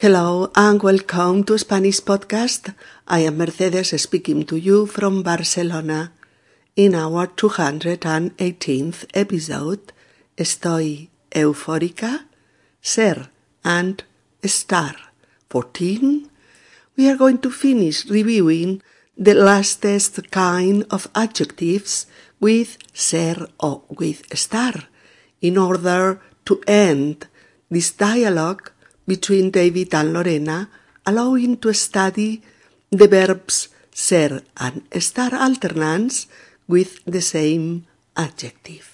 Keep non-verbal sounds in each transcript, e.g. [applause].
Hello and welcome to Spanish Podcast. I am Mercedes speaking to you from Barcelona. In our 218th episode, Estoy eufórica, ser and estar 14, we are going to finish reviewing the lastest kind of adjectives with ser or with estar in order to end this dialogue between David and Lorena, allowing to study the verbs ser and estar alternans with the same adjective.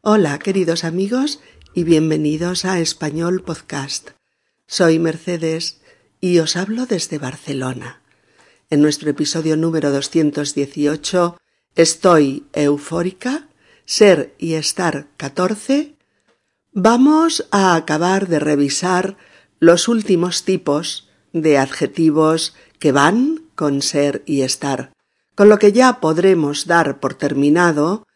Hola, queridos amigos, y bienvenidos a Español Podcast. Soy Mercedes y os hablo desde Barcelona. En nuestro episodio número 218, Estoy eufórica, ser y estar 14, Vamos a acabar de revisar los últimos tipos de adjetivos que van con ser y estar, con lo que ya podremos dar por terminado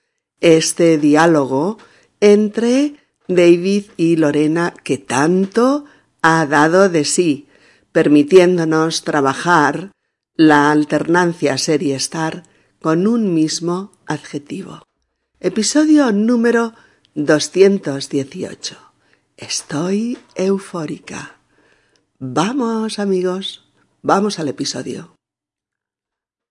este diálogo entre David y Lorena que tanto ha dado de sí, permitiéndonos trabajar la alternancia ser y estar con un mismo adjetivo. Episodio número 218. Estoy eufórica. Vamos, amigos, vamos al episodio.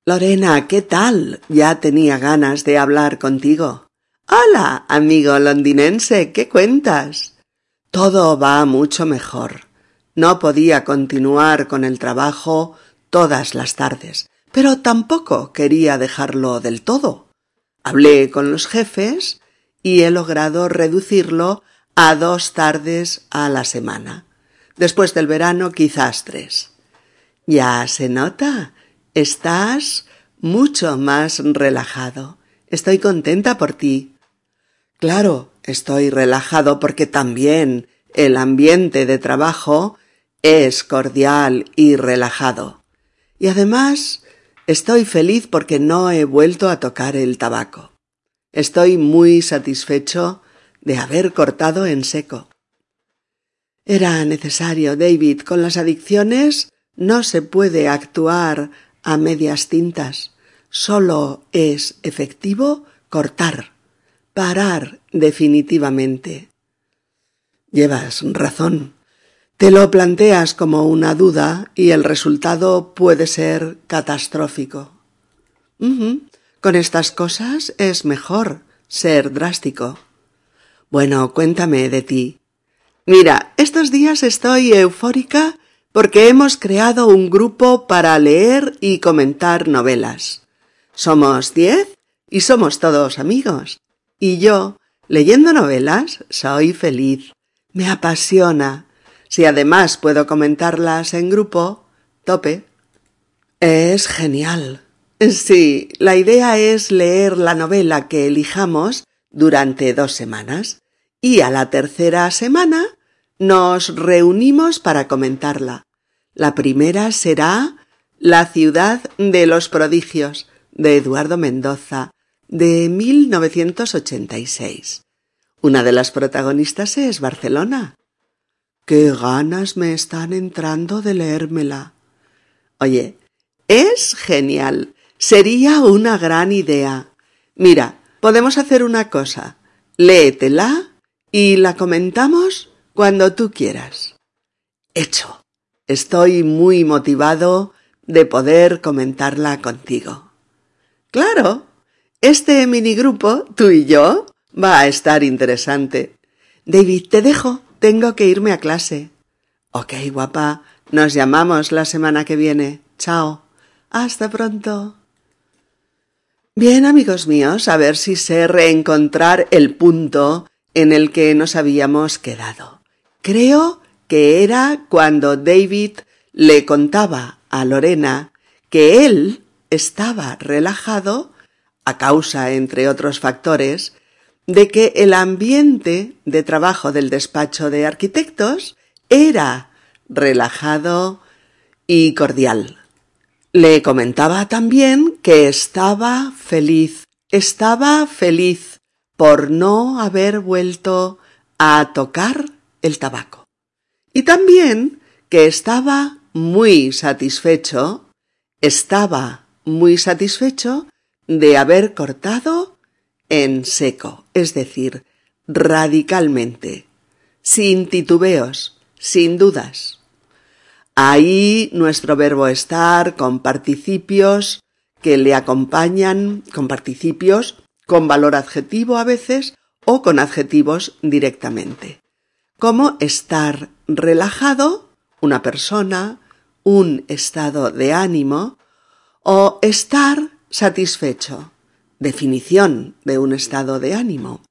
Lorena, ¿qué tal? Ya tenía ganas de hablar contigo. Hola, amigo londinense, ¿qué cuentas? Todo va mucho mejor. No podía continuar con el trabajo todas las tardes, pero tampoco quería dejarlo del todo. Hablé con los jefes y he logrado reducirlo a dos tardes a la semana. Después del verano quizás tres. Ya se nota. Estás mucho más relajado. Estoy contenta por ti. Claro, estoy relajado porque también el ambiente de trabajo es cordial y relajado. Y además estoy feliz porque no he vuelto a tocar el tabaco. Estoy muy satisfecho de haber cortado en seco. Era necesario, David. Con las adicciones no se puede actuar a medias tintas. Solo es efectivo cortar, parar definitivamente. Llevas razón. Te lo planteas como una duda y el resultado puede ser catastrófico. Con estas cosas es mejor ser drástico. Bueno, cuéntame de ti. Mira, estos días estoy eufórica porque hemos creado un grupo para leer y comentar novelas. Somos diez y somos todos amigos. Y yo, leyendo novelas, soy feliz. Me apasiona. Si además puedo comentarlas en grupo, tope. Es genial. Sí, la idea es leer la novela que elijamos durante dos semanas y a la tercera semana nos reunimos para comentarla. La primera será La ciudad de los prodigios de Eduardo Mendoza de 1986. Una de las protagonistas es Barcelona. Qué ganas me están entrando de leérmela. Oye, es genial. Sería una gran idea. Mira, podemos hacer una cosa. Léetela y la comentamos cuando tú quieras. Hecho. Estoy muy motivado de poder comentarla contigo. Claro. Este minigrupo, tú y yo, va a estar interesante. David, te dejo. Tengo que irme a clase. Ok, guapa. Nos llamamos la semana que viene. Chao. Hasta pronto. Bien, amigos míos, a ver si sé reencontrar el punto en el que nos habíamos quedado. Creo que era cuando David le contaba a Lorena que él estaba relajado a causa, entre otros factores, de que el ambiente de trabajo del despacho de arquitectos era relajado y cordial. Le comentaba también que estaba feliz, estaba feliz por no haber vuelto a tocar el tabaco. Y también que estaba muy satisfecho, estaba muy satisfecho de haber cortado en seco, es decir, radicalmente, sin titubeos, sin dudas. Ahí nuestro verbo estar con participios que le acompañan, con participios con valor adjetivo a veces o con adjetivos directamente, como estar relajado, una persona, un estado de ánimo, o estar satisfecho, definición de un estado de ánimo,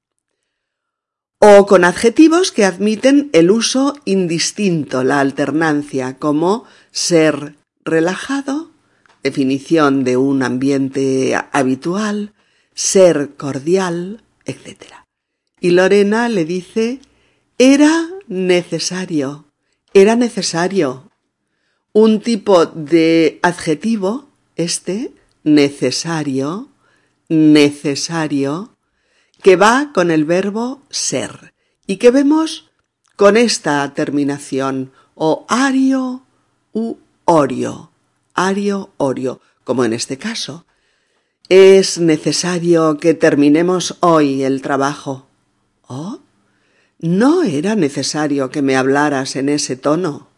o con adjetivos que admiten el uso indistinto, la alternancia, como ser relajado, definición de un ambiente habitual, ser cordial, etc. Y Lorena le dice, era necesario, era necesario. Un tipo de adjetivo, este, necesario, necesario, que va con el verbo ser y que vemos con esta terminación o ario u orio, ario, orio, como en este caso. Es necesario que terminemos hoy el trabajo. ¿Oh? No era necesario que me hablaras en ese tono.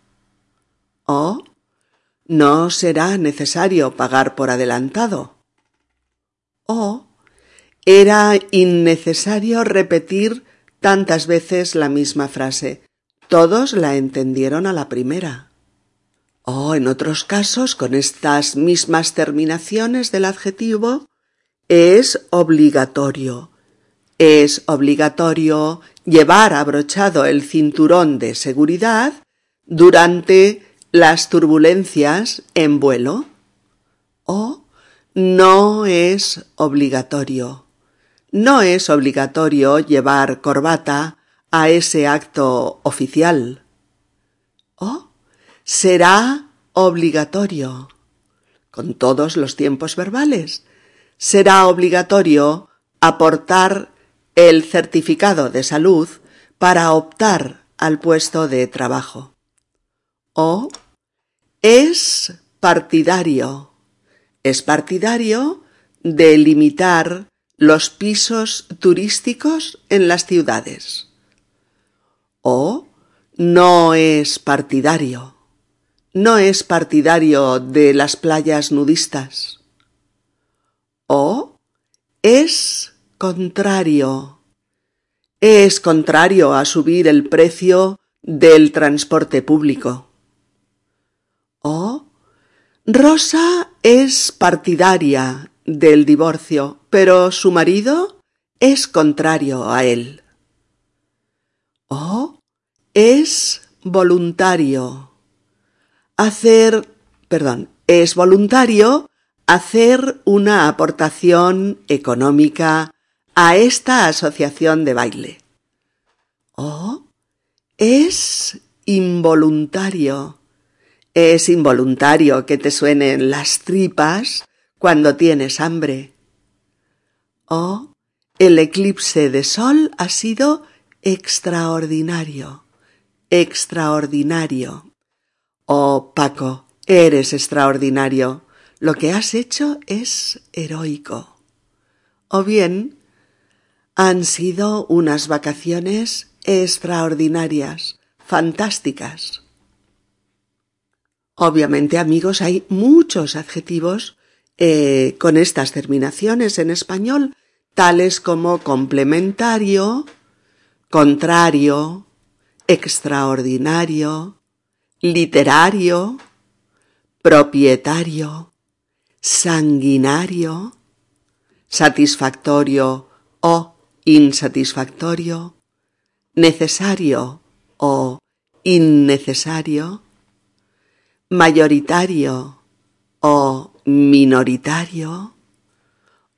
¿Oh? No será necesario pagar por adelantado. ¿Oh? Era innecesario repetir tantas veces la misma frase. Todos la entendieron a la primera. O en otros casos, con estas mismas terminaciones del adjetivo, es obligatorio. Es obligatorio llevar abrochado el cinturón de seguridad durante las turbulencias en vuelo. O no es obligatorio no es obligatorio llevar corbata a ese acto oficial. ¿O será obligatorio? Con todos los tiempos verbales. Será obligatorio aportar el certificado de salud para optar al puesto de trabajo. O es partidario. Es partidario de limitar los pisos turísticos en las ciudades. O no es partidario. No es partidario de las playas nudistas. O es contrario. Es contrario a subir el precio del transporte público. O Rosa es partidaria del divorcio, pero su marido es contrario a él. O es voluntario. Hacer, perdón, es voluntario hacer una aportación económica a esta asociación de baile. O es involuntario. Es involuntario que te suenen las tripas cuando tienes hambre. Oh, el eclipse de sol ha sido extraordinario, extraordinario. Oh, Paco, eres extraordinario. Lo que has hecho es heroico. O bien, han sido unas vacaciones extraordinarias, fantásticas. Obviamente, amigos, hay muchos adjetivos eh, con estas terminaciones en español, tales como complementario, contrario, extraordinario, literario, propietario, sanguinario, satisfactorio o insatisfactorio, necesario o innecesario, mayoritario o minoritario,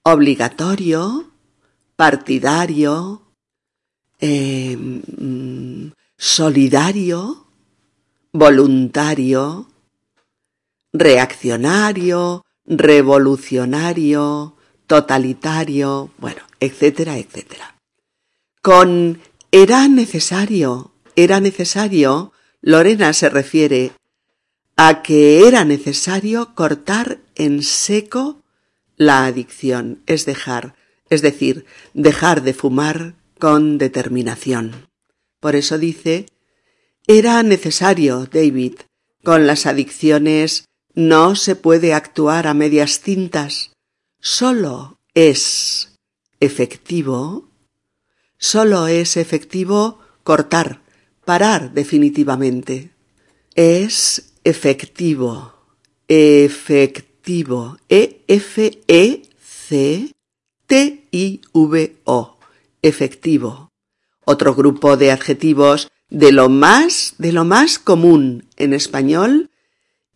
obligatorio, partidario, em, solidario, voluntario, reaccionario, revolucionario, totalitario, bueno, etcétera, etcétera. Con era necesario, era necesario, Lorena se refiere a que era necesario cortar en seco la adicción, es dejar, es decir, dejar de fumar con determinación. Por eso dice, era necesario, David, con las adicciones no se puede actuar a medias tintas, solo es efectivo, solo es efectivo cortar, parar definitivamente. Es efectivo, efectivo, E-F-E-C-T-I-V-O, efectivo. Otro grupo de adjetivos de lo más, de lo más común en español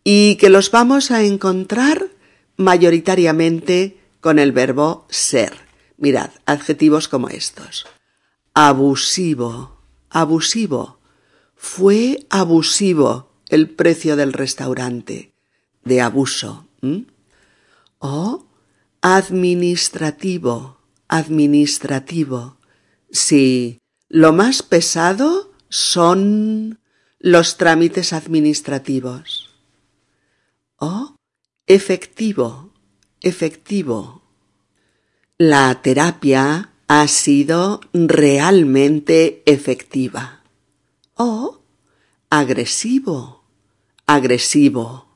y que los vamos a encontrar mayoritariamente con el verbo ser. Mirad, adjetivos como estos. Abusivo, abusivo. Fue abusivo el precio del restaurante, de abuso. O administrativo, administrativo. Sí, lo más pesado son los trámites administrativos. O efectivo, efectivo. La terapia ha sido realmente efectiva. O agresivo, agresivo.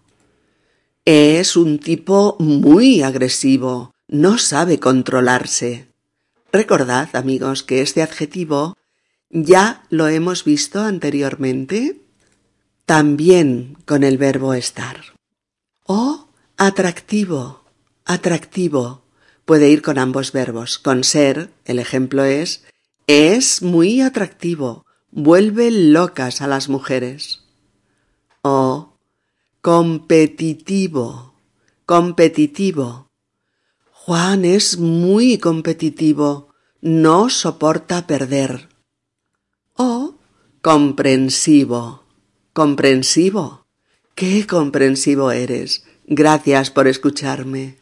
Es un tipo muy agresivo, no sabe controlarse. Recordad, amigos, que este adjetivo ya lo hemos visto anteriormente, también con el verbo estar. O atractivo, atractivo. Puede ir con ambos verbos. Con ser, el ejemplo es, es muy atractivo, vuelve locas a las mujeres. O competitivo, competitivo. Juan es muy competitivo, no soporta perder o comprensivo. Comprensivo. Qué comprensivo eres. Gracias por escucharme.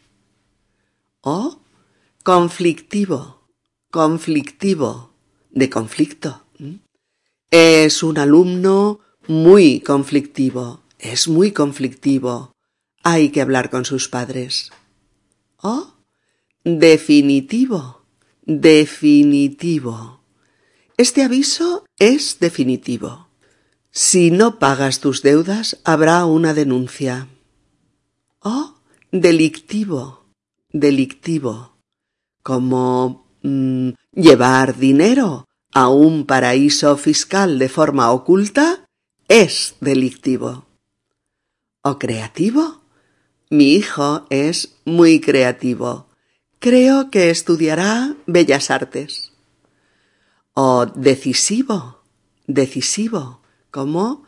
O conflictivo. Conflictivo. De conflicto. Es un alumno muy conflictivo. Es muy conflictivo. Hay que hablar con sus padres. O definitivo. Definitivo. Este aviso es definitivo. Si no pagas tus deudas, habrá una denuncia. O delictivo, delictivo, como mm, llevar dinero a un paraíso fiscal de forma oculta es delictivo. O creativo. Mi hijo es muy creativo. Creo que estudiará bellas artes o decisivo, decisivo, como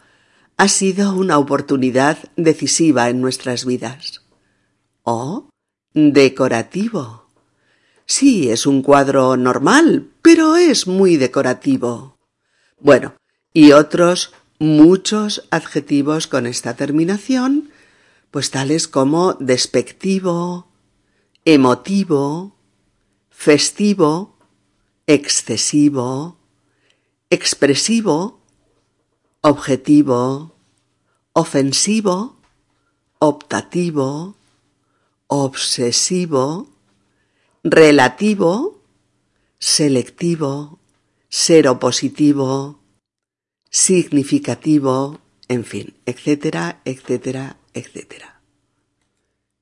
ha sido una oportunidad decisiva en nuestras vidas. O decorativo. Sí, es un cuadro normal, pero es muy decorativo. Bueno, y otros muchos adjetivos con esta terminación, pues tales como despectivo, emotivo, festivo, excesivo, expresivo, objetivo, ofensivo, optativo, obsesivo, relativo, selectivo, seropositivo, significativo, en fin, etcétera, etcétera, etcétera.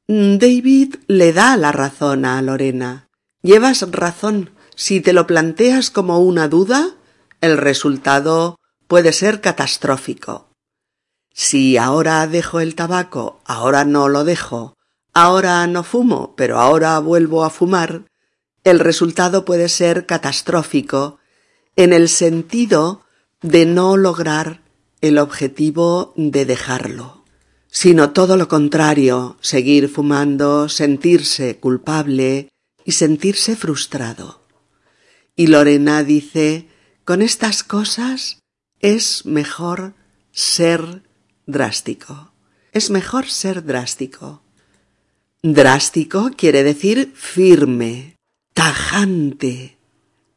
David le da la razón a Lorena. Llevas razón. Si te lo planteas como una duda, el resultado puede ser catastrófico. Si ahora dejo el tabaco, ahora no lo dejo, ahora no fumo, pero ahora vuelvo a fumar, el resultado puede ser catastrófico en el sentido de no lograr el objetivo de dejarlo, sino todo lo contrario, seguir fumando, sentirse culpable y sentirse frustrado. Y Lorena dice, con estas cosas es mejor ser drástico. Es mejor ser drástico. Drástico quiere decir firme, tajante,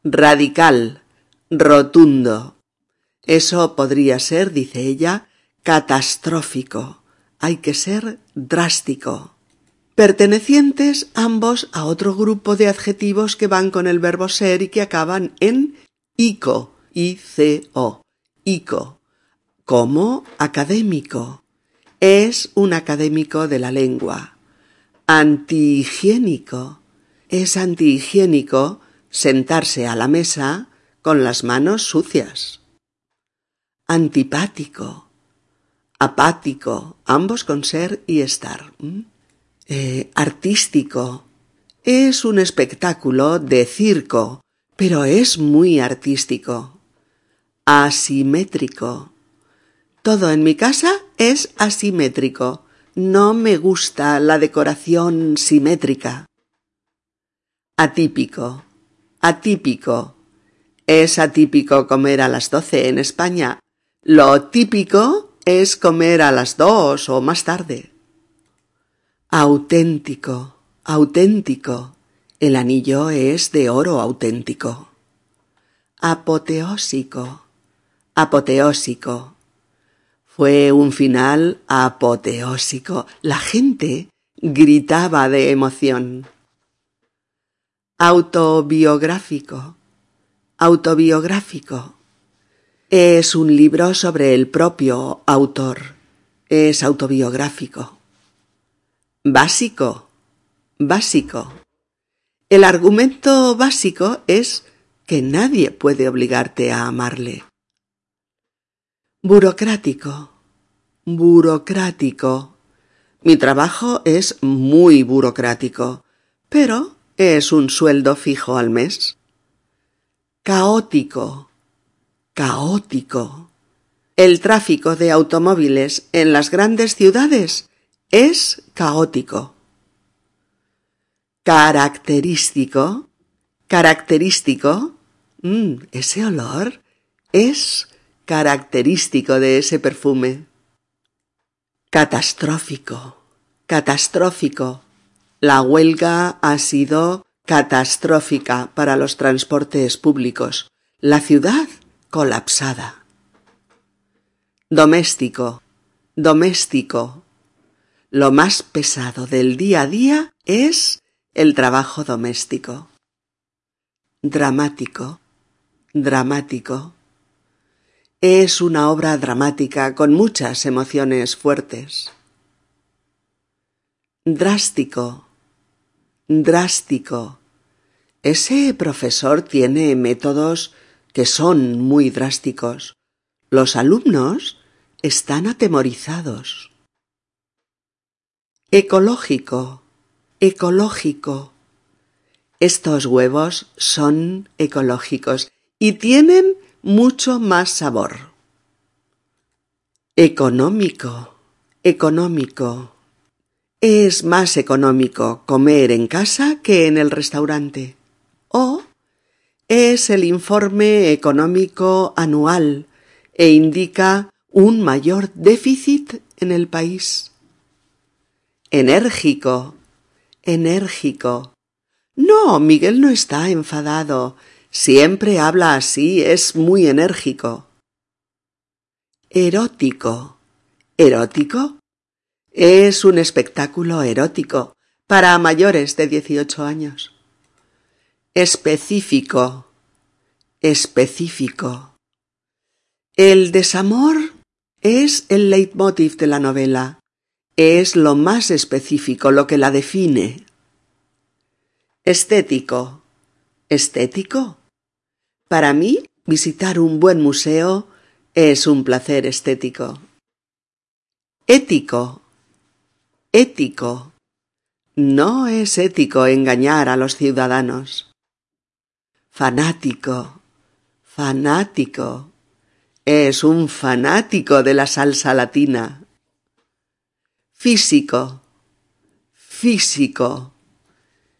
radical, rotundo. Eso podría ser, dice ella, catastrófico. Hay que ser drástico. Pertenecientes ambos a otro grupo de adjetivos que van con el verbo ser y que acaban en ico, I-C-O, ico, como académico. Es un académico de la lengua. Antihigiénico. Es antihigiénico sentarse a la mesa con las manos sucias. Antipático, apático, ambos con ser y estar. Eh, artístico. Es un espectáculo de circo, pero es muy artístico. Asimétrico. Todo en mi casa es asimétrico. No me gusta la decoración simétrica. Atípico. Atípico. Es atípico comer a las doce en España. Lo típico es comer a las dos o más tarde. Auténtico, auténtico. El anillo es de oro auténtico. Apoteósico, apoteósico. Fue un final apoteósico. La gente gritaba de emoción. Autobiográfico, autobiográfico. Es un libro sobre el propio autor. Es autobiográfico. Básico, básico. El argumento básico es que nadie puede obligarte a amarle. Burocrático, burocrático. Mi trabajo es muy burocrático, pero es un sueldo fijo al mes. Caótico, caótico. El tráfico de automóviles en las grandes ciudades es caótico. Característico, característico. Mm, ese olor es característico de ese perfume. Catastrófico, catastrófico. La huelga ha sido catastrófica para los transportes públicos. La ciudad colapsada. Doméstico, doméstico. Lo más pesado del día a día es el trabajo doméstico. Dramático, dramático. Es una obra dramática con muchas emociones fuertes. Drástico, drástico. Ese profesor tiene métodos que son muy drásticos. Los alumnos están atemorizados. Ecológico, ecológico. Estos huevos son ecológicos y tienen mucho más sabor. Económico, económico. Es más económico comer en casa que en el restaurante. O es el informe económico anual e indica un mayor déficit en el país. Enérgico, enérgico. No, Miguel no está enfadado. Siempre habla así, es muy enérgico. Erótico. ¿Erótico? Es un espectáculo erótico para mayores de dieciocho años. Específico. Específico. El desamor es el leitmotiv de la novela es lo más específico, lo que la define. Estético. ¿Estético? Para mí, visitar un buen museo es un placer estético. Ético. Ético. No es ético engañar a los ciudadanos. Fanático. Fanático. Es un fanático de la salsa latina. Físico. Físico.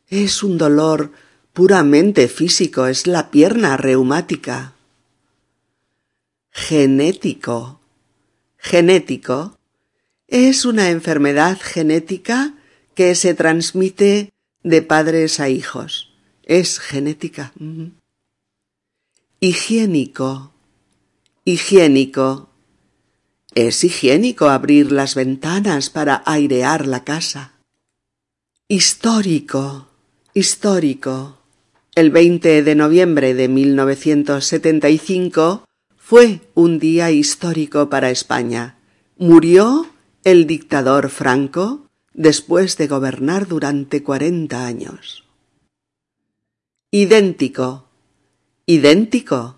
Es un dolor puramente físico, es la pierna reumática. Genético. Genético. Es una enfermedad genética que se transmite de padres a hijos. Es genética. Higiénico. Higiénico. Es higiénico abrir las ventanas para airear la casa. Histórico. Histórico. El 20 de noviembre de 1975 fue un día histórico para España. Murió el dictador Franco después de gobernar durante cuarenta años. Idéntico. Idéntico.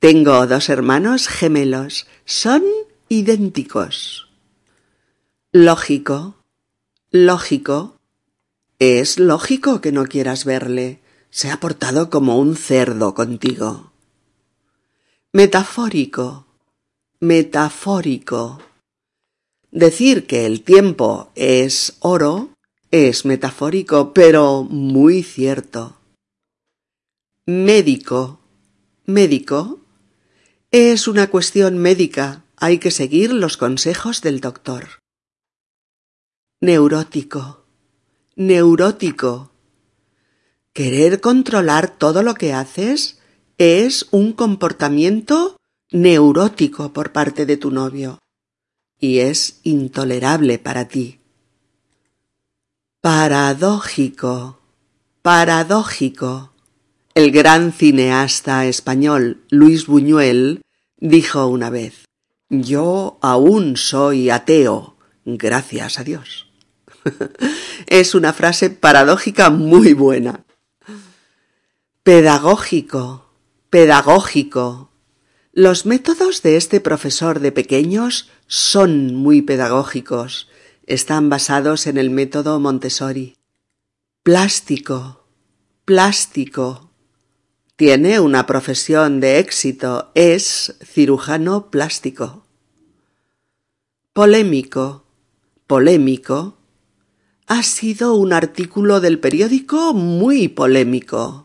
Tengo dos hermanos gemelos. Son idénticos. Lógico. Lógico. Es lógico que no quieras verle se ha portado como un cerdo contigo. Metafórico, metafórico. Decir que el tiempo es oro es metafórico, pero muy cierto. Médico, médico. Es una cuestión médica, hay que seguir los consejos del doctor. Neurótico, neurótico. Querer controlar todo lo que haces es un comportamiento neurótico por parte de tu novio y es intolerable para ti. Paradójico, paradójico. El gran cineasta español Luis Buñuel dijo una vez Yo aún soy ateo, gracias a Dios. [laughs] es una frase paradójica muy buena. Pedagógico, pedagógico. Los métodos de este profesor de pequeños son muy pedagógicos. Están basados en el método Montessori. Plástico, plástico. Tiene una profesión de éxito. Es cirujano plástico. Polémico, polémico. Ha sido un artículo del periódico muy polémico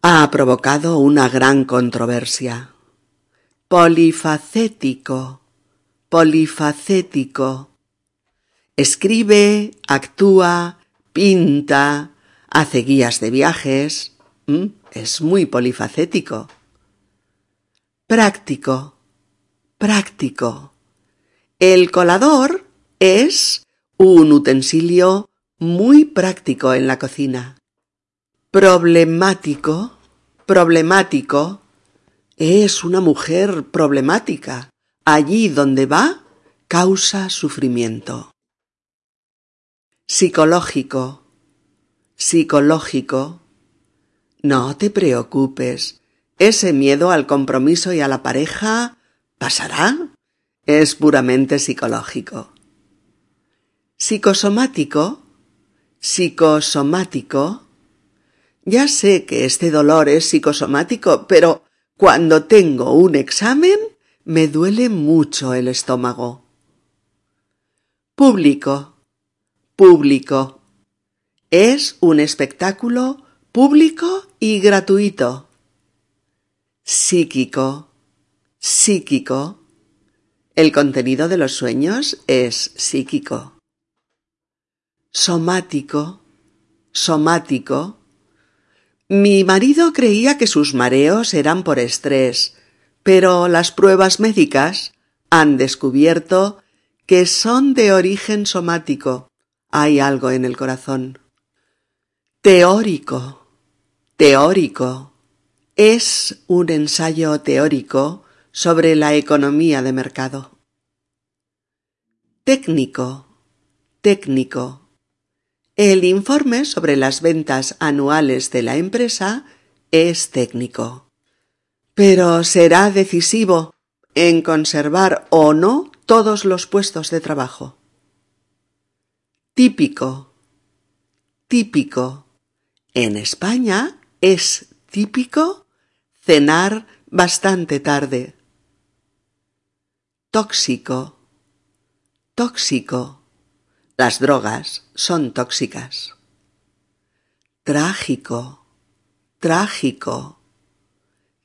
ha provocado una gran controversia. Polifacético, polifacético. Escribe, actúa, pinta, hace guías de viajes. Es muy polifacético. Práctico, práctico. El colador es un utensilio muy práctico en la cocina problemático, problemático, es una mujer problemática. Allí donde va, causa sufrimiento. Psicológico, psicológico. No te preocupes. Ese miedo al compromiso y a la pareja pasará. Es puramente psicológico. Psicosomático, psicosomático ya sé que este dolor es psicosomático, pero cuando tengo un examen me duele mucho el estómago. Público. Público. Es un espectáculo público y gratuito. Psíquico. Psíquico. El contenido de los sueños es psíquico. Somático. Somático mi marido creía que sus mareos eran por estrés, pero las pruebas médicas han descubierto que son de origen somático. Hay algo en el corazón. Teórico. Teórico. Es un ensayo teórico sobre la economía de mercado. Técnico. Técnico. El informe sobre las ventas anuales de la empresa es técnico, pero será decisivo en conservar o no todos los puestos de trabajo. Típico. Típico. En España es típico cenar bastante tarde. Tóxico. Tóxico. Las drogas son tóxicas. Trágico, trágico.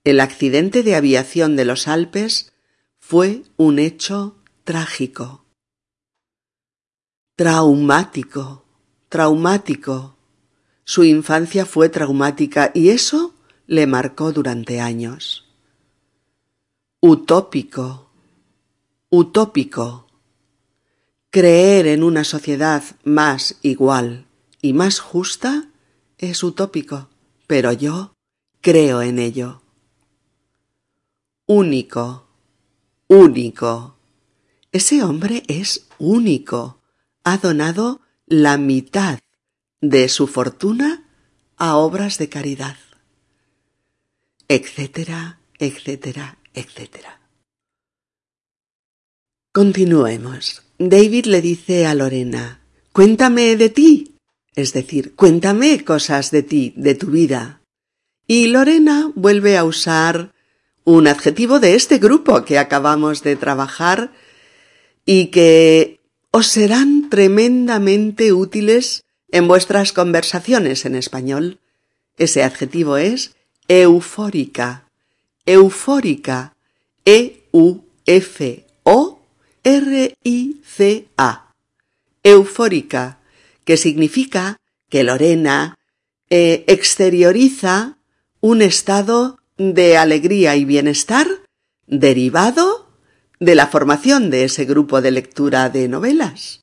El accidente de aviación de los Alpes fue un hecho trágico. Traumático, traumático. Su infancia fue traumática y eso le marcó durante años. utópico, utópico. Creer en una sociedad más igual y más justa es utópico, pero yo creo en ello. Único, único. Ese hombre es único. Ha donado la mitad de su fortuna a obras de caridad. Etcétera, etcétera, etcétera. Continuemos. David le dice a Lorena, cuéntame de ti, es decir, cuéntame cosas de ti, de tu vida. Y Lorena vuelve a usar un adjetivo de este grupo que acabamos de trabajar y que os serán tremendamente útiles en vuestras conversaciones en español. Ese adjetivo es eufórica. Eufórica. E-U-F-O-R-I-C-A. Eufórica, que significa que Lorena eh, exterioriza un estado de alegría y bienestar derivado de la formación de ese grupo de lectura de novelas.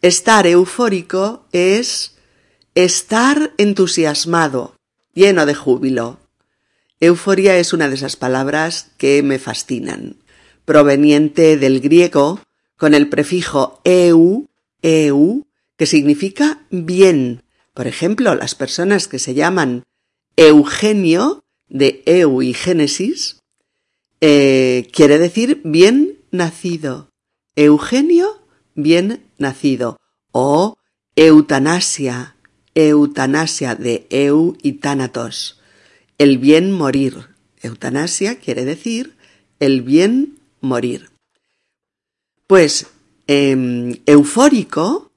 Estar eufórico es estar entusiasmado, lleno de júbilo. Euforia es una de esas palabras que me fascinan, proveniente del griego con el prefijo eu, que significa bien. Por ejemplo, las personas que se llaman Eugenio, de eu y Génesis, eh, quiere decir bien nacido. Eugenio, bien nacido. O eutanasia, eutanasia de eu y tánatos. El bien morir. Eutanasia quiere decir el bien morir. Pues em, eufórico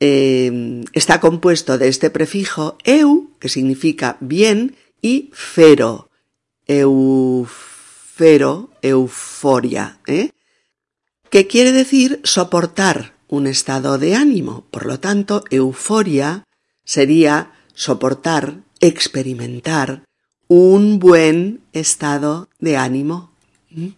em, está compuesto de este prefijo eu, que significa bien, y fero, eufero, euforia, ¿eh? Que quiere decir soportar un estado de ánimo. Por lo tanto, euforia sería soportar, experimentar un buen estado de ánimo. ¿Mm?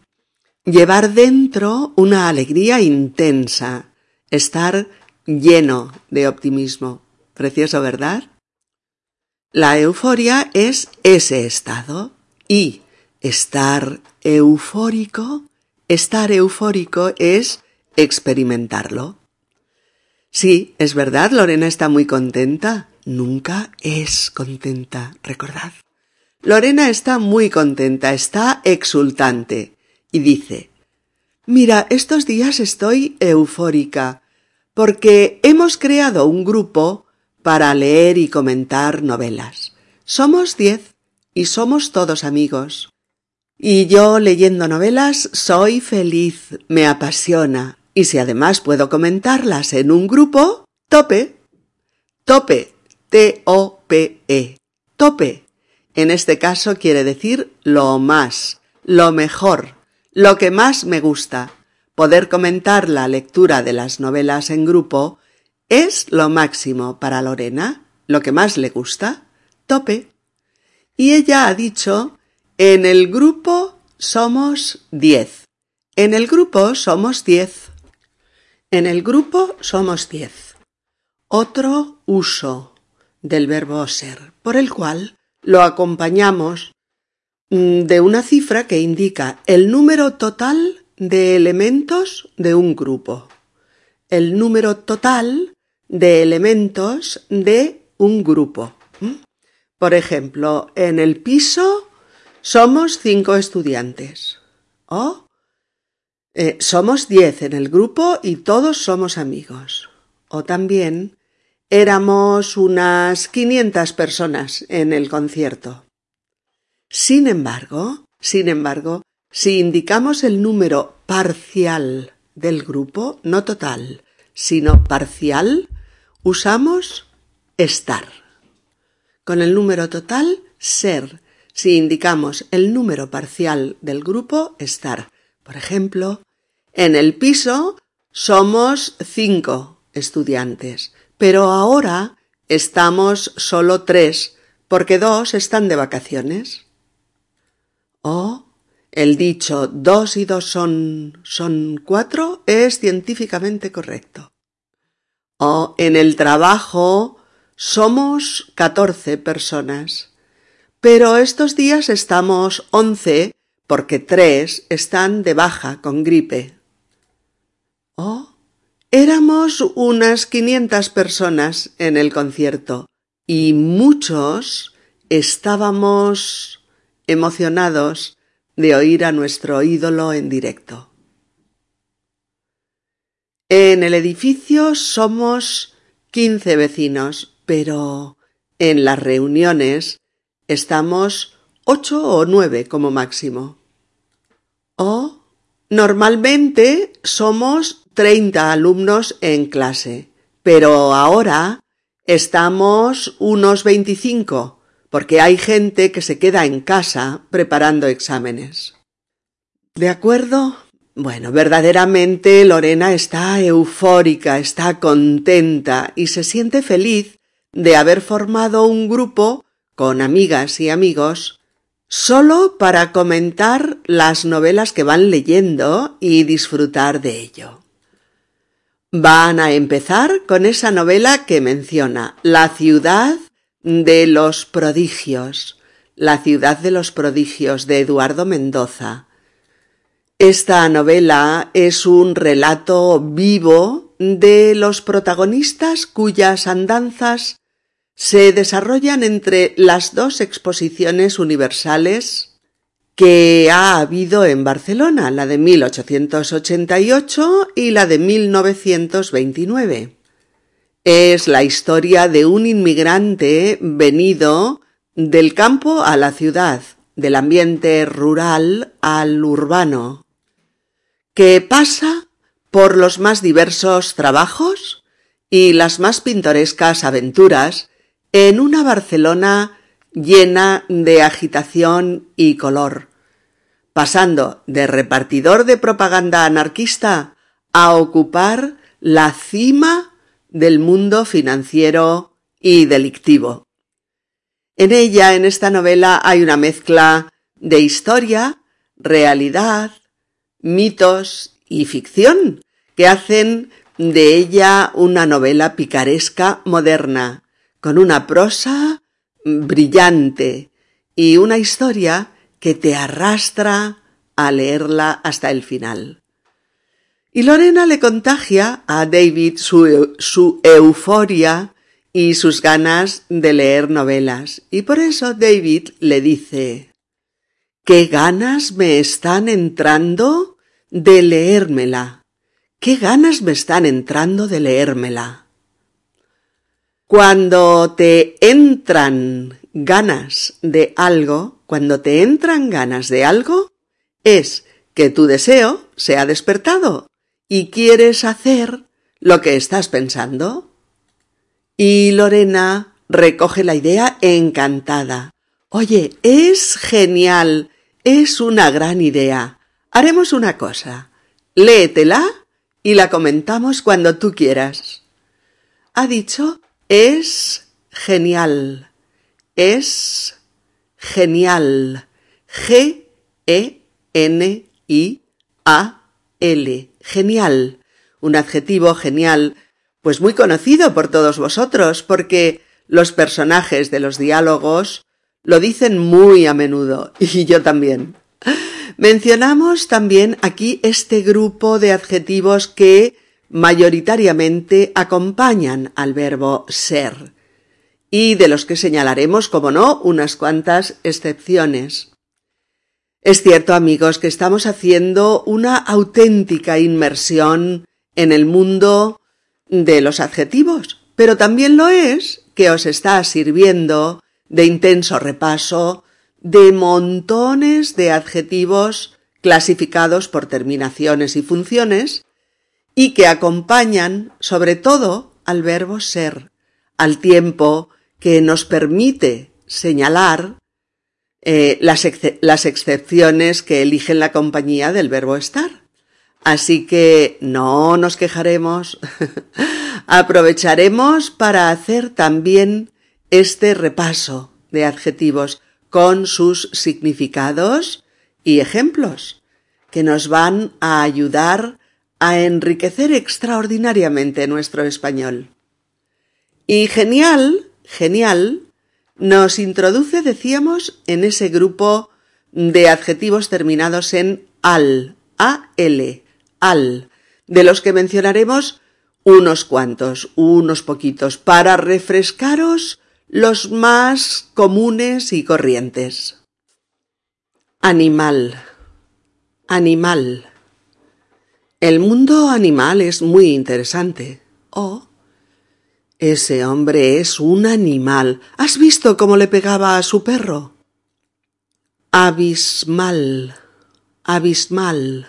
Llevar dentro una alegría intensa, estar lleno de optimismo. Precioso, ¿verdad? La euforia es ese estado y estar eufórico, estar eufórico es experimentarlo. Sí, es verdad, Lorena está muy contenta. Nunca es contenta, recordad. Lorena está muy contenta, está exultante y dice, Mira, estos días estoy eufórica porque hemos creado un grupo para leer y comentar novelas. Somos diez y somos todos amigos. Y yo leyendo novelas soy feliz, me apasiona. Y si además puedo comentarlas en un grupo, tope. Tope. T-O-P-E. Tope. En este caso quiere decir lo más, lo mejor, lo que más me gusta. Poder comentar la lectura de las novelas en grupo es lo máximo para Lorena, lo que más le gusta, tope. Y ella ha dicho, en el grupo somos diez. En el grupo somos diez. En el grupo somos diez. Otro uso del verbo ser, por el cual lo acompañamos mm, de una cifra que indica el número total de elementos de un grupo. El número total de elementos de un grupo. Por ejemplo, en el piso somos cinco estudiantes. O eh, somos diez en el grupo y todos somos amigos. O también éramos unas quinientas personas en el concierto. Sin embargo, sin embargo, si indicamos el número parcial del grupo, no total, sino parcial, usamos estar. Con el número total, ser. Si indicamos el número parcial del grupo, estar. Por ejemplo, en el piso somos cinco estudiantes, pero ahora estamos solo tres porque dos están de vacaciones. O el dicho dos y dos son, son cuatro es científicamente correcto. O en el trabajo somos catorce personas, pero estos días estamos once porque tres están de baja con gripe. O éramos unas quinientas personas en el concierto y muchos estábamos emocionados de oír a nuestro ídolo en directo. En el edificio somos quince vecinos, pero en las reuniones estamos ocho o nueve como máximo. O normalmente somos treinta alumnos en clase, pero ahora estamos unos veinticinco porque hay gente que se queda en casa preparando exámenes. ¿De acuerdo? Bueno, verdaderamente Lorena está eufórica, está contenta y se siente feliz de haber formado un grupo con amigas y amigos solo para comentar las novelas que van leyendo y disfrutar de ello. Van a empezar con esa novela que menciona La ciudad de los prodigios, La ciudad de los prodigios de Eduardo Mendoza. Esta novela es un relato vivo de los protagonistas cuyas andanzas se desarrollan entre las dos exposiciones universales que ha habido en Barcelona, la de 1888 y la de 1929. Es la historia de un inmigrante venido del campo a la ciudad, del ambiente rural al urbano, que pasa por los más diversos trabajos y las más pintorescas aventuras en una Barcelona llena de agitación y color, pasando de repartidor de propaganda anarquista a ocupar la cima del mundo financiero y delictivo. En ella, en esta novela, hay una mezcla de historia, realidad, mitos y ficción que hacen de ella una novela picaresca moderna, con una prosa brillante y una historia que te arrastra a leerla hasta el final. Y Lorena le contagia a David su, euforia y sus ganas de leer novelas. Y por eso David le dice ¿Qué ganas me están entrando de leérmela? ¿Qué ganas me están entrando de leérmela? Cuando te entran ganas de algo, cuando te entran ganas de algo, es que tu deseo se ha despertado y quieres hacer lo que estás pensando. Y Lorena recoge la idea encantada. Oye, es genial, es una gran idea. Haremos una cosa. Léetela y la comentamos cuando tú quieras. Ha dicho es genial. Es genial. G E N I A L genial, un adjetivo genial, pues muy conocido por todos vosotros, porque los personajes de los diálogos lo dicen muy a menudo, [laughs] y yo también. Mencionamos también aquí este grupo de adjetivos que mayoritariamente acompañan al verbo ser, y de los que señalaremos, como no, unas cuantas excepciones. Es cierto, amigos, que estamos haciendo una auténtica inmersión en el mundo de los adjetivos, pero también lo es que os está sirviendo de intenso repaso de montones de adjetivos clasificados por terminaciones y funciones y que acompañan sobre todo al verbo ser, al tiempo que nos permite señalar eh, las, las excepciones que eligen la compañía del verbo estar. Así que no nos quejaremos. [laughs] Aprovecharemos para hacer también este repaso de adjetivos con sus significados y ejemplos que nos van a ayudar a enriquecer extraordinariamente nuestro español. Y genial, genial, nos introduce, decíamos, en ese grupo de adjetivos terminados en al, a-l, al, de los que mencionaremos unos cuantos, unos poquitos, para refrescaros los más comunes y corrientes. Animal. Animal. El mundo animal es muy interesante. Oh, ese hombre es un animal. ¿Has visto cómo le pegaba a su perro? Abismal. Abismal.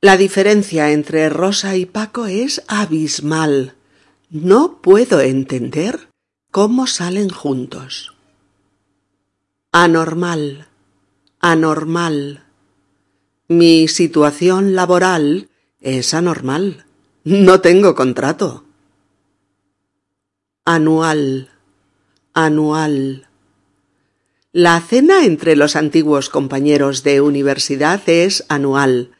La diferencia entre Rosa y Paco es abismal. No puedo entender cómo salen juntos. Anormal anormal. Mi situación laboral es anormal. No tengo contrato. Anual. Anual. La cena entre los antiguos compañeros de universidad es anual,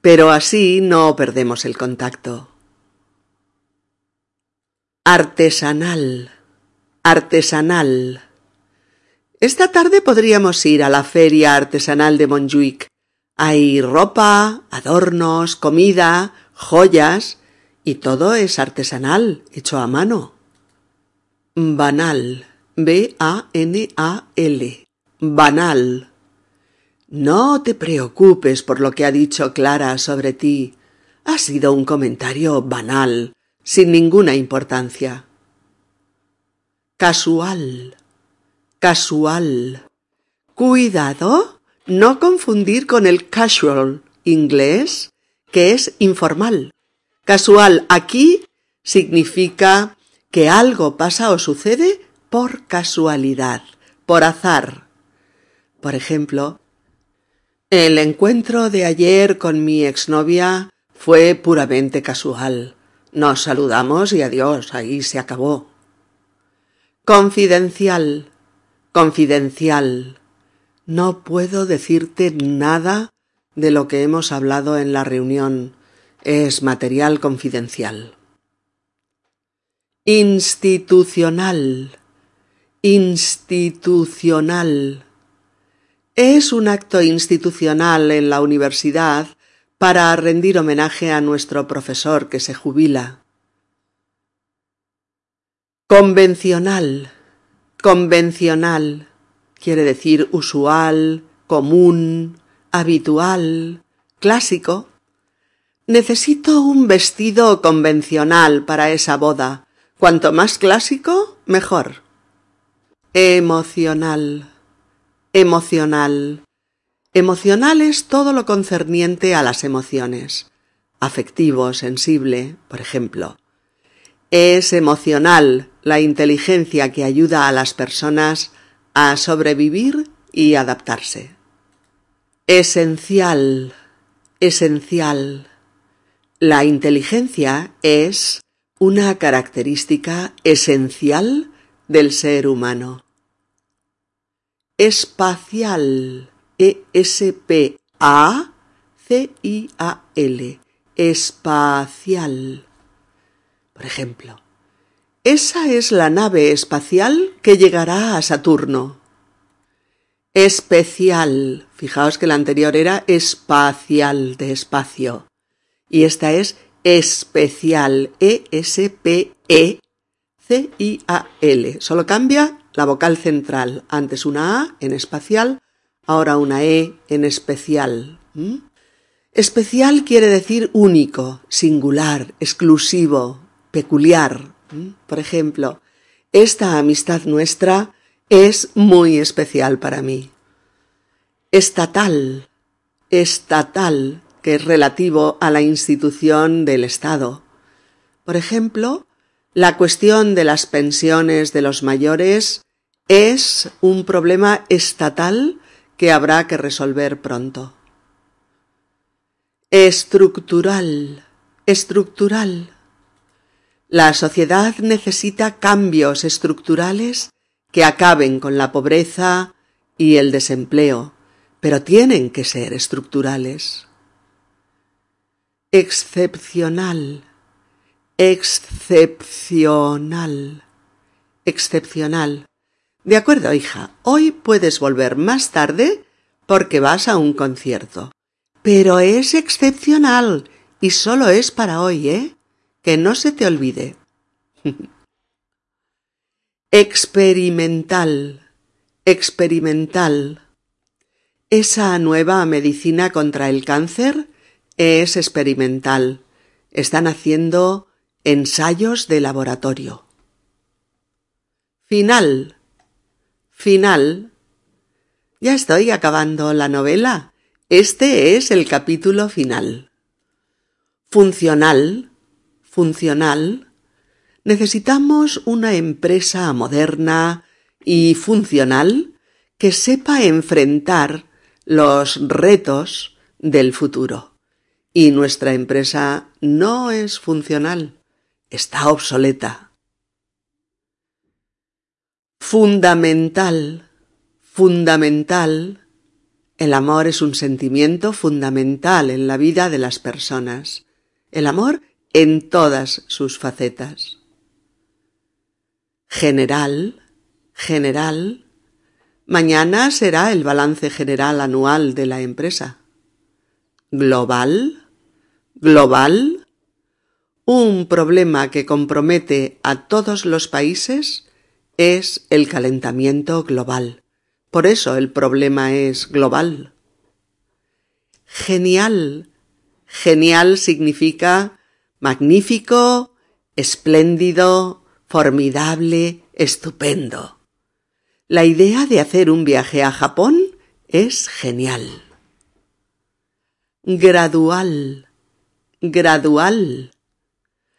pero así no perdemos el contacto. Artesanal. Artesanal. Esta tarde podríamos ir a la feria artesanal de Montjuic. Hay ropa, adornos, comida, joyas, y todo es artesanal, hecho a mano. Banal. B-A-N-A-L. Banal. No te preocupes por lo que ha dicho Clara sobre ti. Ha sido un comentario banal, sin ninguna importancia. Casual casual. Cuidado, no confundir con el casual inglés, que es informal. Casual aquí significa que algo pasa o sucede por casualidad, por azar. Por ejemplo, el encuentro de ayer con mi exnovia fue puramente casual. Nos saludamos y adiós, ahí se acabó. Confidencial Confidencial. No puedo decirte nada de lo que hemos hablado en la reunión. Es material confidencial. Institucional. Institucional. Es un acto institucional en la universidad para rendir homenaje a nuestro profesor que se jubila. Convencional Convencional quiere decir usual, común, habitual, clásico. Necesito un vestido convencional para esa boda. Cuanto más clásico, mejor. Emocional. Emocional. Emocional es todo lo concerniente a las emociones. Afectivo, sensible, por ejemplo. Es emocional la inteligencia que ayuda a las personas a sobrevivir y adaptarse. Esencial, esencial. La inteligencia es una característica esencial del ser humano. Espacial, E-S-P-A-C-I-A-L, espacial. Por ejemplo, esa es la nave espacial que llegará a Saturno. Especial. Fijaos que la anterior era espacial de espacio. Y esta es especial. E-S-P-E-C-I-A-L. Solo cambia la vocal central. Antes una A en espacial, ahora una E en especial. ¿Mm? Especial quiere decir único, singular, exclusivo, peculiar. Por ejemplo, esta amistad nuestra es muy especial para mí. Estatal, estatal, que es relativo a la institución del Estado. Por ejemplo, la cuestión de las pensiones de los mayores es un problema estatal que habrá que resolver pronto. Estructural, estructural. La sociedad necesita cambios estructurales que acaben con la pobreza y el desempleo, pero tienen que ser estructurales. Excepcional, excepcional, excepcional. De acuerdo, hija, hoy puedes volver más tarde porque vas a un concierto. Pero es excepcional y solo es para hoy, ¿eh? Que no se te olvide. [laughs] experimental, experimental. Esa nueva medicina contra el cáncer es experimental. Están haciendo ensayos de laboratorio. Final. Final. Ya estoy acabando la novela. Este es el capítulo final. Funcional. Funcional. Necesitamos una empresa moderna y funcional que sepa enfrentar los retos del futuro. Y nuestra empresa no es funcional, está obsoleta. Fundamental, fundamental. El amor es un sentimiento fundamental en la vida de las personas. El amor en todas sus facetas. General, general, Mañana será el balance general anual de la empresa. Global, global, un problema que compromete a todos los países es el calentamiento global. Por eso el problema es global. Genial. Genial significa magnífico, espléndido, formidable, estupendo. La idea de hacer un viaje a Japón es genial. Gradual. Gradual.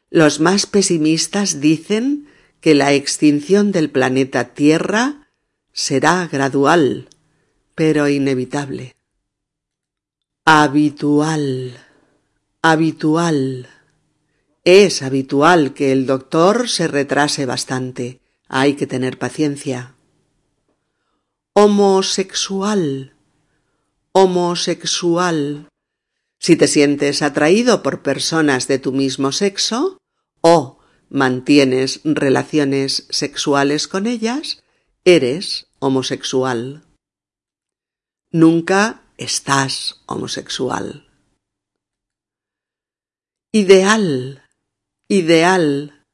Los más pesimistas dicen que la extinción del planeta Tierra será gradual, pero inevitable. Habitual. Habitual. Es habitual que el doctor se retrase bastante. Hay que tener paciencia homosexual, homosexual. Si te sientes atraído por personas de tu mismo sexo o mantienes relaciones sexuales con ellas, eres homosexual. Nunca estás homosexual. Ideal, ideal.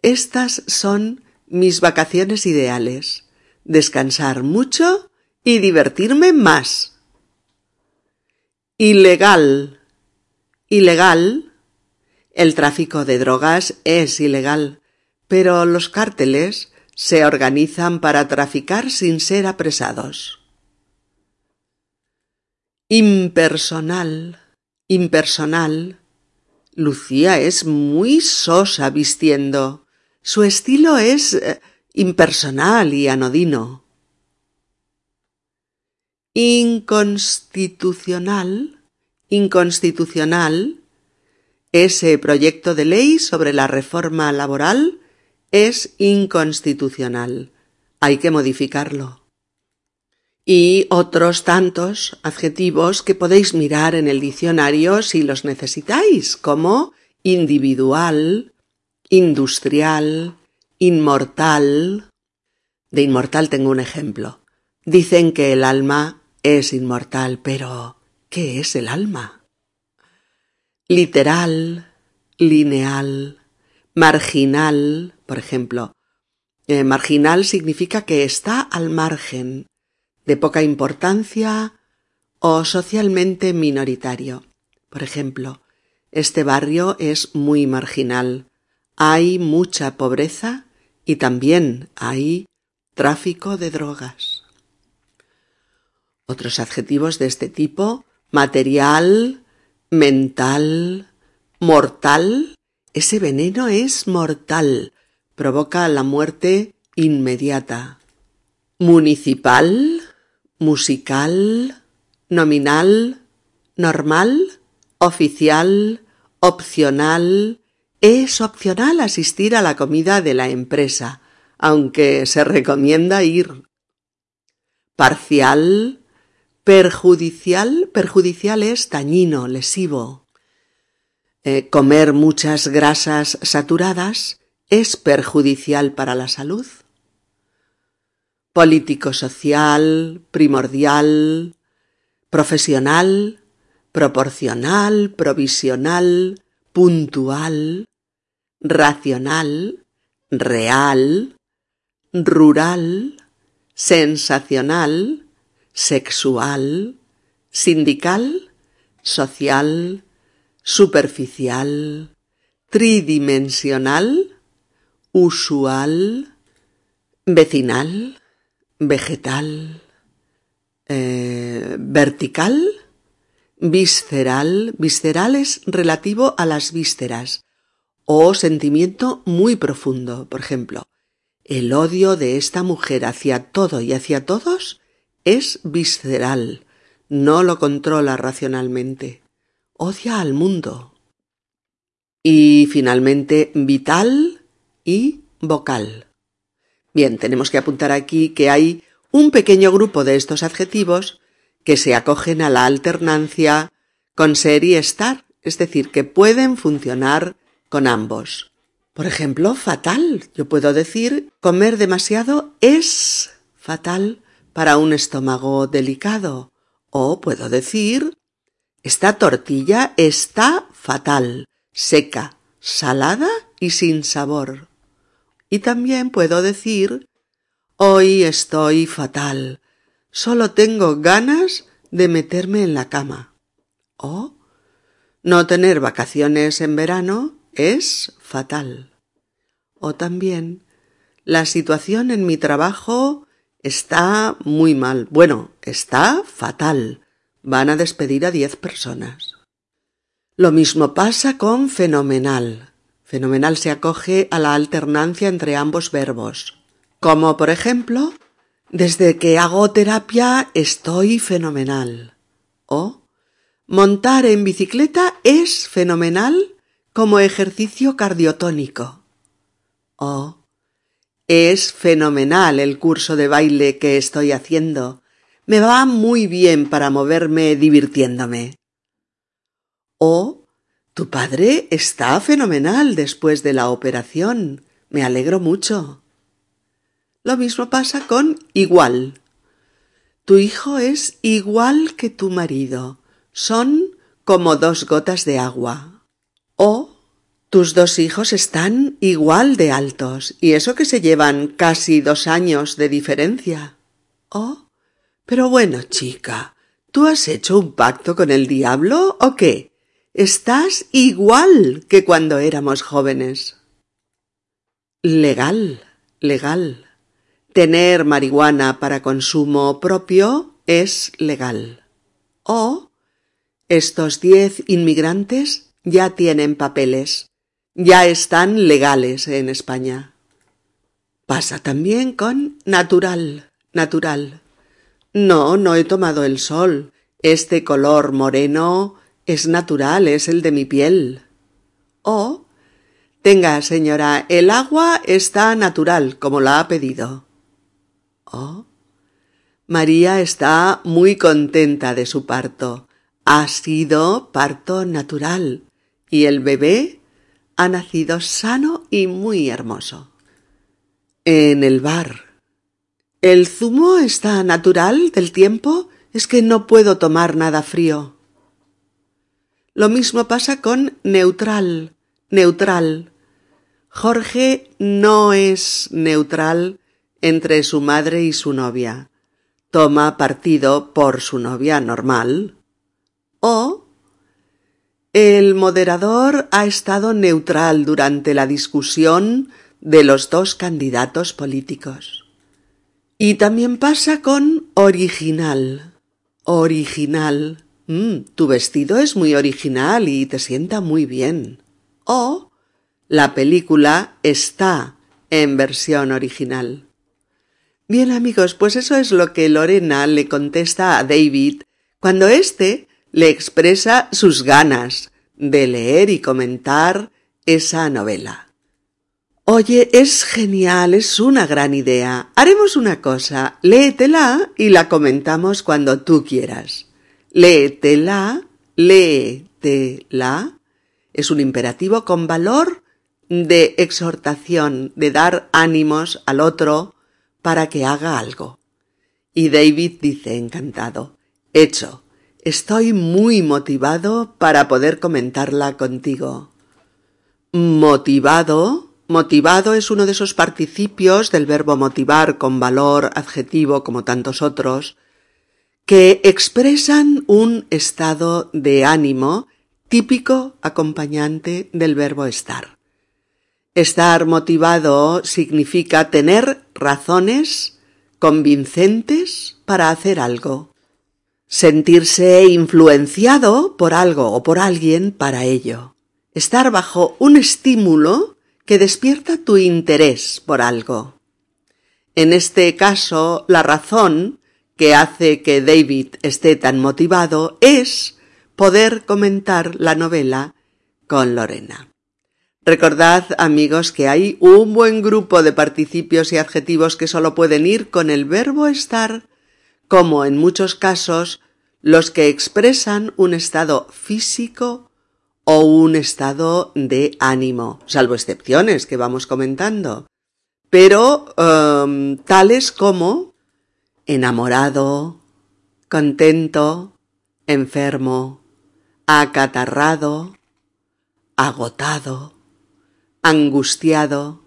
Estas son mis vacaciones ideales descansar mucho y divertirme más. Ilegal. Ilegal. El tráfico de drogas es ilegal, pero los cárteles se organizan para traficar sin ser apresados. Impersonal. Impersonal. Lucía es muy sosa vistiendo. Su estilo es eh, impersonal y anodino. Inconstitucional, inconstitucional, ese proyecto de ley sobre la reforma laboral es inconstitucional. Hay que modificarlo. Y otros tantos adjetivos que podéis mirar en el diccionario si los necesitáis, como individual, industrial, inmortal. De inmortal tengo un ejemplo. Dicen que el alma es inmortal, pero ¿qué es el alma? Literal, lineal, marginal, por ejemplo. Eh, marginal significa que está al margen, de poca importancia o socialmente minoritario. Por ejemplo, este barrio es muy marginal. Hay mucha pobreza y también hay tráfico de drogas. Otros adjetivos de este tipo, material, mental, mortal. Ese veneno es mortal, provoca la muerte inmediata. Municipal, musical, nominal, normal, oficial, opcional, es opcional asistir a la comida de la empresa, aunque se recomienda ir. Parcial, Perjudicial, perjudicial es dañino, lesivo. Eh, comer muchas grasas saturadas es perjudicial para la salud. Político social, primordial, profesional, proporcional, provisional, puntual, racional, real, rural, sensacional, sexual, sindical, social, superficial, tridimensional, usual, vecinal, vegetal, eh, vertical, visceral. Visceral es relativo a las vísceras o sentimiento muy profundo. Por ejemplo, el odio de esta mujer hacia todo y hacia todos es visceral, no lo controla racionalmente. Odia al mundo. Y finalmente, vital y vocal. Bien, tenemos que apuntar aquí que hay un pequeño grupo de estos adjetivos que se acogen a la alternancia con ser y estar, es decir, que pueden funcionar con ambos. Por ejemplo, fatal. Yo puedo decir comer demasiado es fatal para un estómago delicado. O puedo decir esta tortilla está fatal, seca, salada y sin sabor. Y también puedo decir hoy estoy fatal, solo tengo ganas de meterme en la cama. O no tener vacaciones en verano es fatal. O también la situación en mi trabajo está muy mal. Bueno, está fatal. Van a despedir a diez personas. Lo mismo pasa con fenomenal. Fenomenal se acoge a la alternancia entre ambos verbos. Como por ejemplo, desde que hago terapia estoy fenomenal. O montar en bicicleta es fenomenal como ejercicio cardiotónico. O es fenomenal el curso de baile que estoy haciendo. Me va muy bien para moverme divirtiéndome. O tu padre está fenomenal después de la operación. Me alegro mucho. Lo mismo pasa con igual. Tu hijo es igual que tu marido. Son como dos gotas de agua. O tus dos hijos están igual de altos, y eso que se llevan casi dos años de diferencia. Oh, pero bueno, chica, ¿tú has hecho un pacto con el diablo o qué? Estás igual que cuando éramos jóvenes. Legal, legal. Tener marihuana para consumo propio es legal. O estos diez inmigrantes ya tienen papeles, ya están legales en España. Pasa también con natural, natural. No, no he tomado el sol. Este color moreno es natural, es el de mi piel. O Tenga, señora, el agua está natural, como la ha pedido. Oh. María está muy contenta de su parto. Ha sido parto natural y el bebé ha nacido sano y muy hermoso. En el bar. ¿El zumo está natural del tiempo? Es que no puedo tomar nada frío. Lo mismo pasa con neutral, neutral. Jorge no es neutral entre su madre y su novia. Toma partido por su novia normal. O el moderador ha estado neutral durante la discusión de los dos candidatos políticos. Y también pasa con original. Original. Mm, tu vestido es muy original y te sienta muy bien. O la película está en versión original. Bien amigos, pues eso es lo que Lorena le contesta a David cuando éste le expresa sus ganas de leer y comentar esa novela. Oye, es genial, es una gran idea. Haremos una cosa, léetela y la comentamos cuando tú quieras. Léetela, léetela. Es un imperativo con valor de exhortación, de dar ánimos al otro para que haga algo. Y David dice encantado, hecho, estoy muy motivado para poder comentarla contigo. Motivado Motivado es uno de esos participios del verbo motivar con valor adjetivo como tantos otros, que expresan un estado de ánimo típico acompañante del verbo estar. Estar motivado significa tener razones convincentes para hacer algo, sentirse influenciado por algo o por alguien para ello, estar bajo un estímulo que despierta tu interés por algo. En este caso, la razón que hace que David esté tan motivado es poder comentar la novela con Lorena. Recordad, amigos, que hay un buen grupo de participios y adjetivos que solo pueden ir con el verbo estar, como en muchos casos los que expresan un estado físico o un estado de ánimo, salvo excepciones que vamos comentando, pero um, tales como enamorado, contento, enfermo, acatarrado, agotado, angustiado,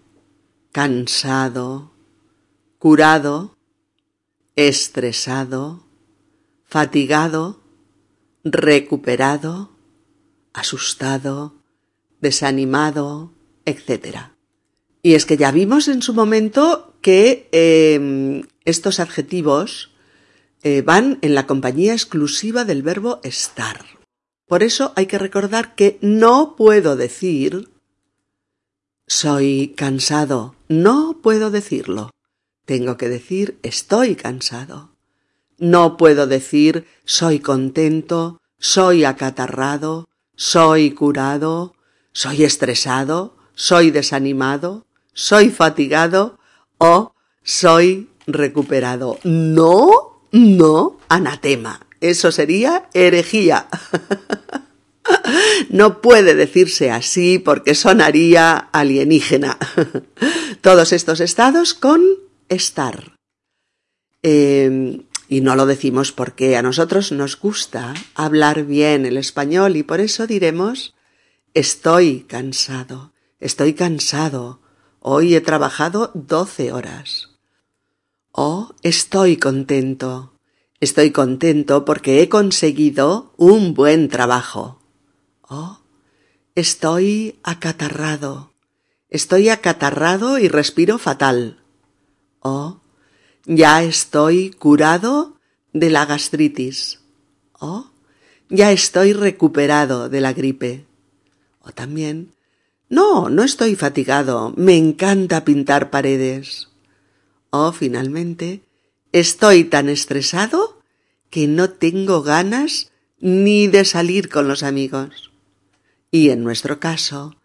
cansado, curado, estresado, fatigado, recuperado, asustado, desanimado, etc. Y es que ya vimos en su momento que em, estos adjetivos eh, van en la compañía exclusiva del verbo estar. Por eso hay que recordar que no puedo decir soy cansado. No puedo decirlo. Tengo que decir estoy cansado. No puedo decir soy contento, soy acatarrado, soy curado, soy estresado, soy desanimado, soy fatigado o soy recuperado. No, no, anatema. Eso sería herejía. [laughs] No puede decirse así porque sonaría alienígena. [laughs] Todos estos estados con estar. Eh, y no lo decimos porque a nosotros nos gusta hablar bien el español y por eso diremos estoy cansado, estoy cansado, hoy he trabajado doce horas. O estoy contento, estoy contento porque he conseguido un buen trabajo. O estoy acatarrado, estoy acatarrado y respiro fatal. O ya estoy curado de la gastritis. O ya estoy recuperado de la gripe. O también, no, no estoy fatigado, me encanta pintar paredes. O finalmente, estoy tan estresado que no tengo ganas ni de salir con los amigos. Y en nuestro caso,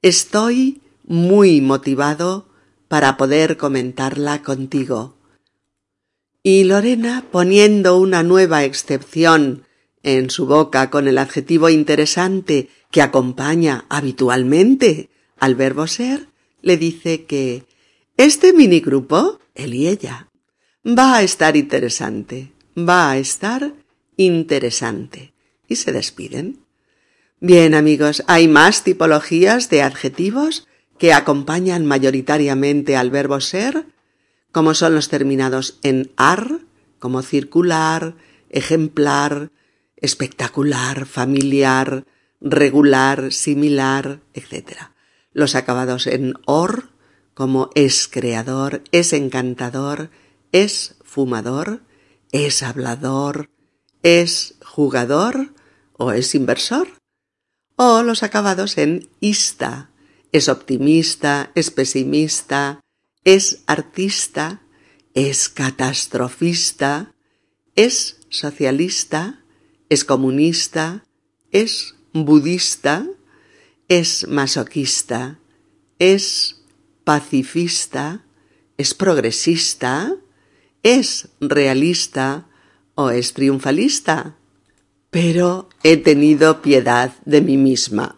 estoy muy motivado para poder comentarla contigo y Lorena, poniendo una nueva excepción en su boca con el adjetivo interesante que acompaña habitualmente al verbo ser, le dice que este minigrupo, él y ella, va a estar interesante, va a estar interesante. Y se despiden. Bien, amigos, hay más tipologías de adjetivos que acompañan mayoritariamente al verbo ser como son los terminados en ar, como circular, ejemplar, espectacular, familiar, regular, similar, etc. Los acabados en or, como es creador, es encantador, es fumador, es hablador, es jugador o es inversor. O los acabados en ista, es optimista, es pesimista, es artista, es catastrofista, es socialista, es comunista, es budista, es masoquista, es pacifista, es progresista, es realista o es triunfalista. Pero he tenido piedad de mí misma.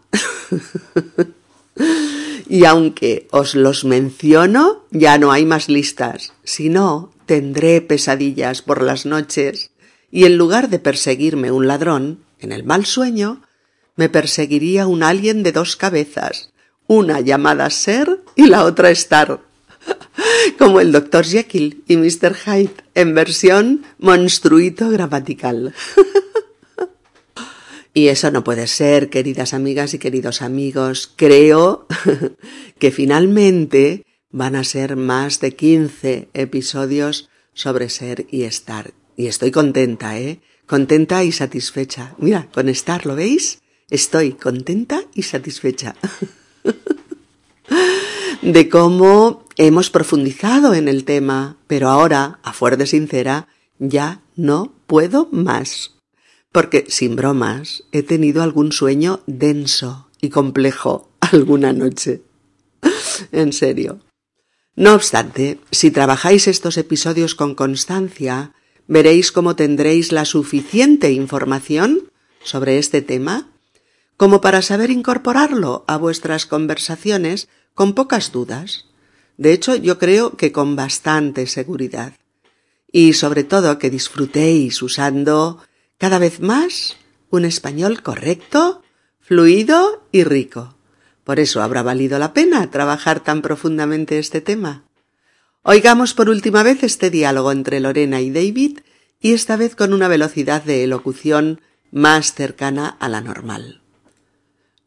[laughs] y aunque os los menciono, ya no hay más listas. Si no, tendré pesadillas por las noches y en lugar de perseguirme un ladrón, en el mal sueño, me perseguiría un alien de dos cabezas, una llamada Ser y la otra Star, [laughs] como el Dr. Jekyll y Mr. Hyde en versión monstruito gramatical. [laughs] Y eso no puede ser, queridas amigas y queridos amigos. Creo [laughs] que finalmente van a ser más de 15 episodios sobre ser y estar. Y estoy contenta, ¿eh? Contenta y satisfecha. Mira, con estar, ¿lo veis? Estoy contenta y satisfecha. De cómo hemos profundizado en el tema, pero ahora, a fuerte sincera, ya no puedo más. Porque, sin bromas, he tenido algún sueño denso y complejo [laughs] alguna noche. en serio. No obstante, si trabajáis estos episodios con constancia, veréis cómo tendréis la suficiente información sobre este tema como para saber incorporarlo a vuestras conversaciones con pocas dudas. De hecho, yo creo que con bastante seguridad. Y sobre todo que disfrutéis usando cada vez más un español correcto, fluido y rico. Por eso habrá valido la pena trabajar tan profundamente este tema. Oigamos por última vez este diálogo entre Lorena y David y esta vez con una velocidad de elocución más cercana a la normal.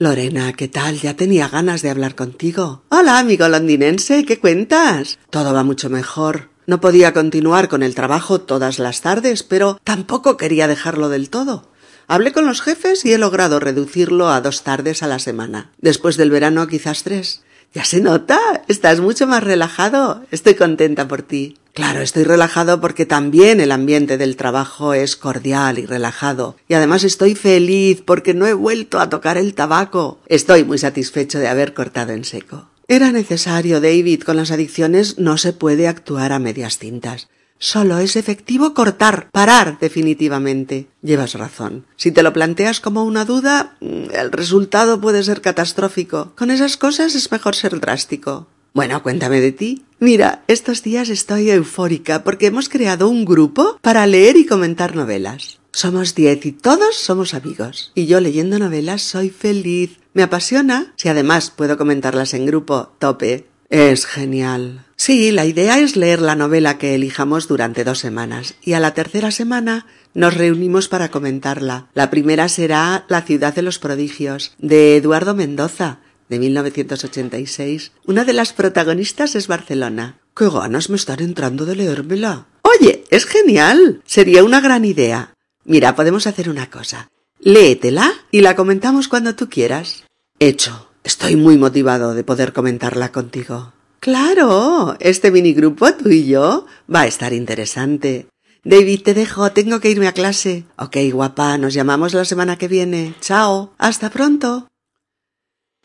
Lorena, ¿qué tal? Ya tenía ganas de hablar contigo. Hola, amigo londinense, ¿qué cuentas? Todo va mucho mejor. No podía continuar con el trabajo todas las tardes, pero tampoco quería dejarlo del todo. Hablé con los jefes y he logrado reducirlo a dos tardes a la semana. Después del verano quizás tres. Ya se nota. Estás mucho más relajado. Estoy contenta por ti. Claro, estoy relajado porque también el ambiente del trabajo es cordial y relajado. Y además estoy feliz porque no he vuelto a tocar el tabaco. Estoy muy satisfecho de haber cortado en seco. Era necesario, David. Con las adicciones no se puede actuar a medias tintas. Solo es efectivo cortar, parar definitivamente. Llevas razón. Si te lo planteas como una duda, mm, el resultado puede ser catastrófico. Con esas cosas es mejor ser drástico. Bueno, cuéntame de ti. Mira, estos días estoy eufórica porque hemos creado un grupo para leer y comentar novelas. Somos diez y todos somos amigos. Y yo leyendo novelas soy feliz. Me apasiona. Si además puedo comentarlas en grupo, tope. Es genial. Sí, la idea es leer la novela que elijamos durante dos semanas y a la tercera semana nos reunimos para comentarla. La primera será La ciudad de los prodigios, de Eduardo Mendoza, de 1986. Una de las protagonistas es Barcelona. ¡Qué ganas me están entrando de leérmela! Oye, es genial. Sería una gran idea. Mira, podemos hacer una cosa. Léetela y la comentamos cuando tú quieras. Hecho. Estoy muy motivado de poder comentarla contigo. Claro, este minigrupo tú y yo va a estar interesante. David, te dejo, tengo que irme a clase. Ok, guapa, nos llamamos la semana que viene. Chao, hasta pronto.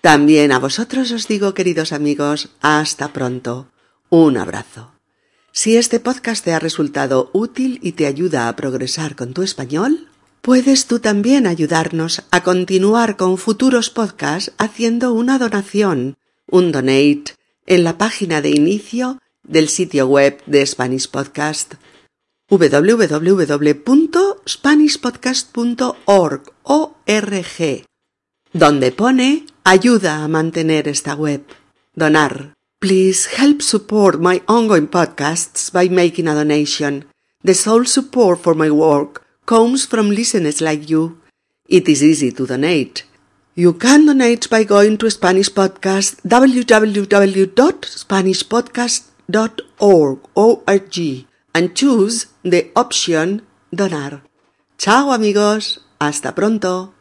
También a vosotros os digo, queridos amigos, hasta pronto. Un abrazo. Si este podcast te ha resultado útil y te ayuda a progresar con tu español, Puedes tú también ayudarnos a continuar con futuros podcasts haciendo una donación, un donate, en la página de inicio del sitio web de Spanish Podcast www.spanishpodcast.org donde pone ayuda a mantener esta web. Donar. Please help support my ongoing podcasts by making a donation. The sole support for my work comes from listeners like you. It is easy to donate. You can donate by going to Spanish Podcast www.spanishpodcast.org and choose the option Donar. Chao amigos, hasta pronto.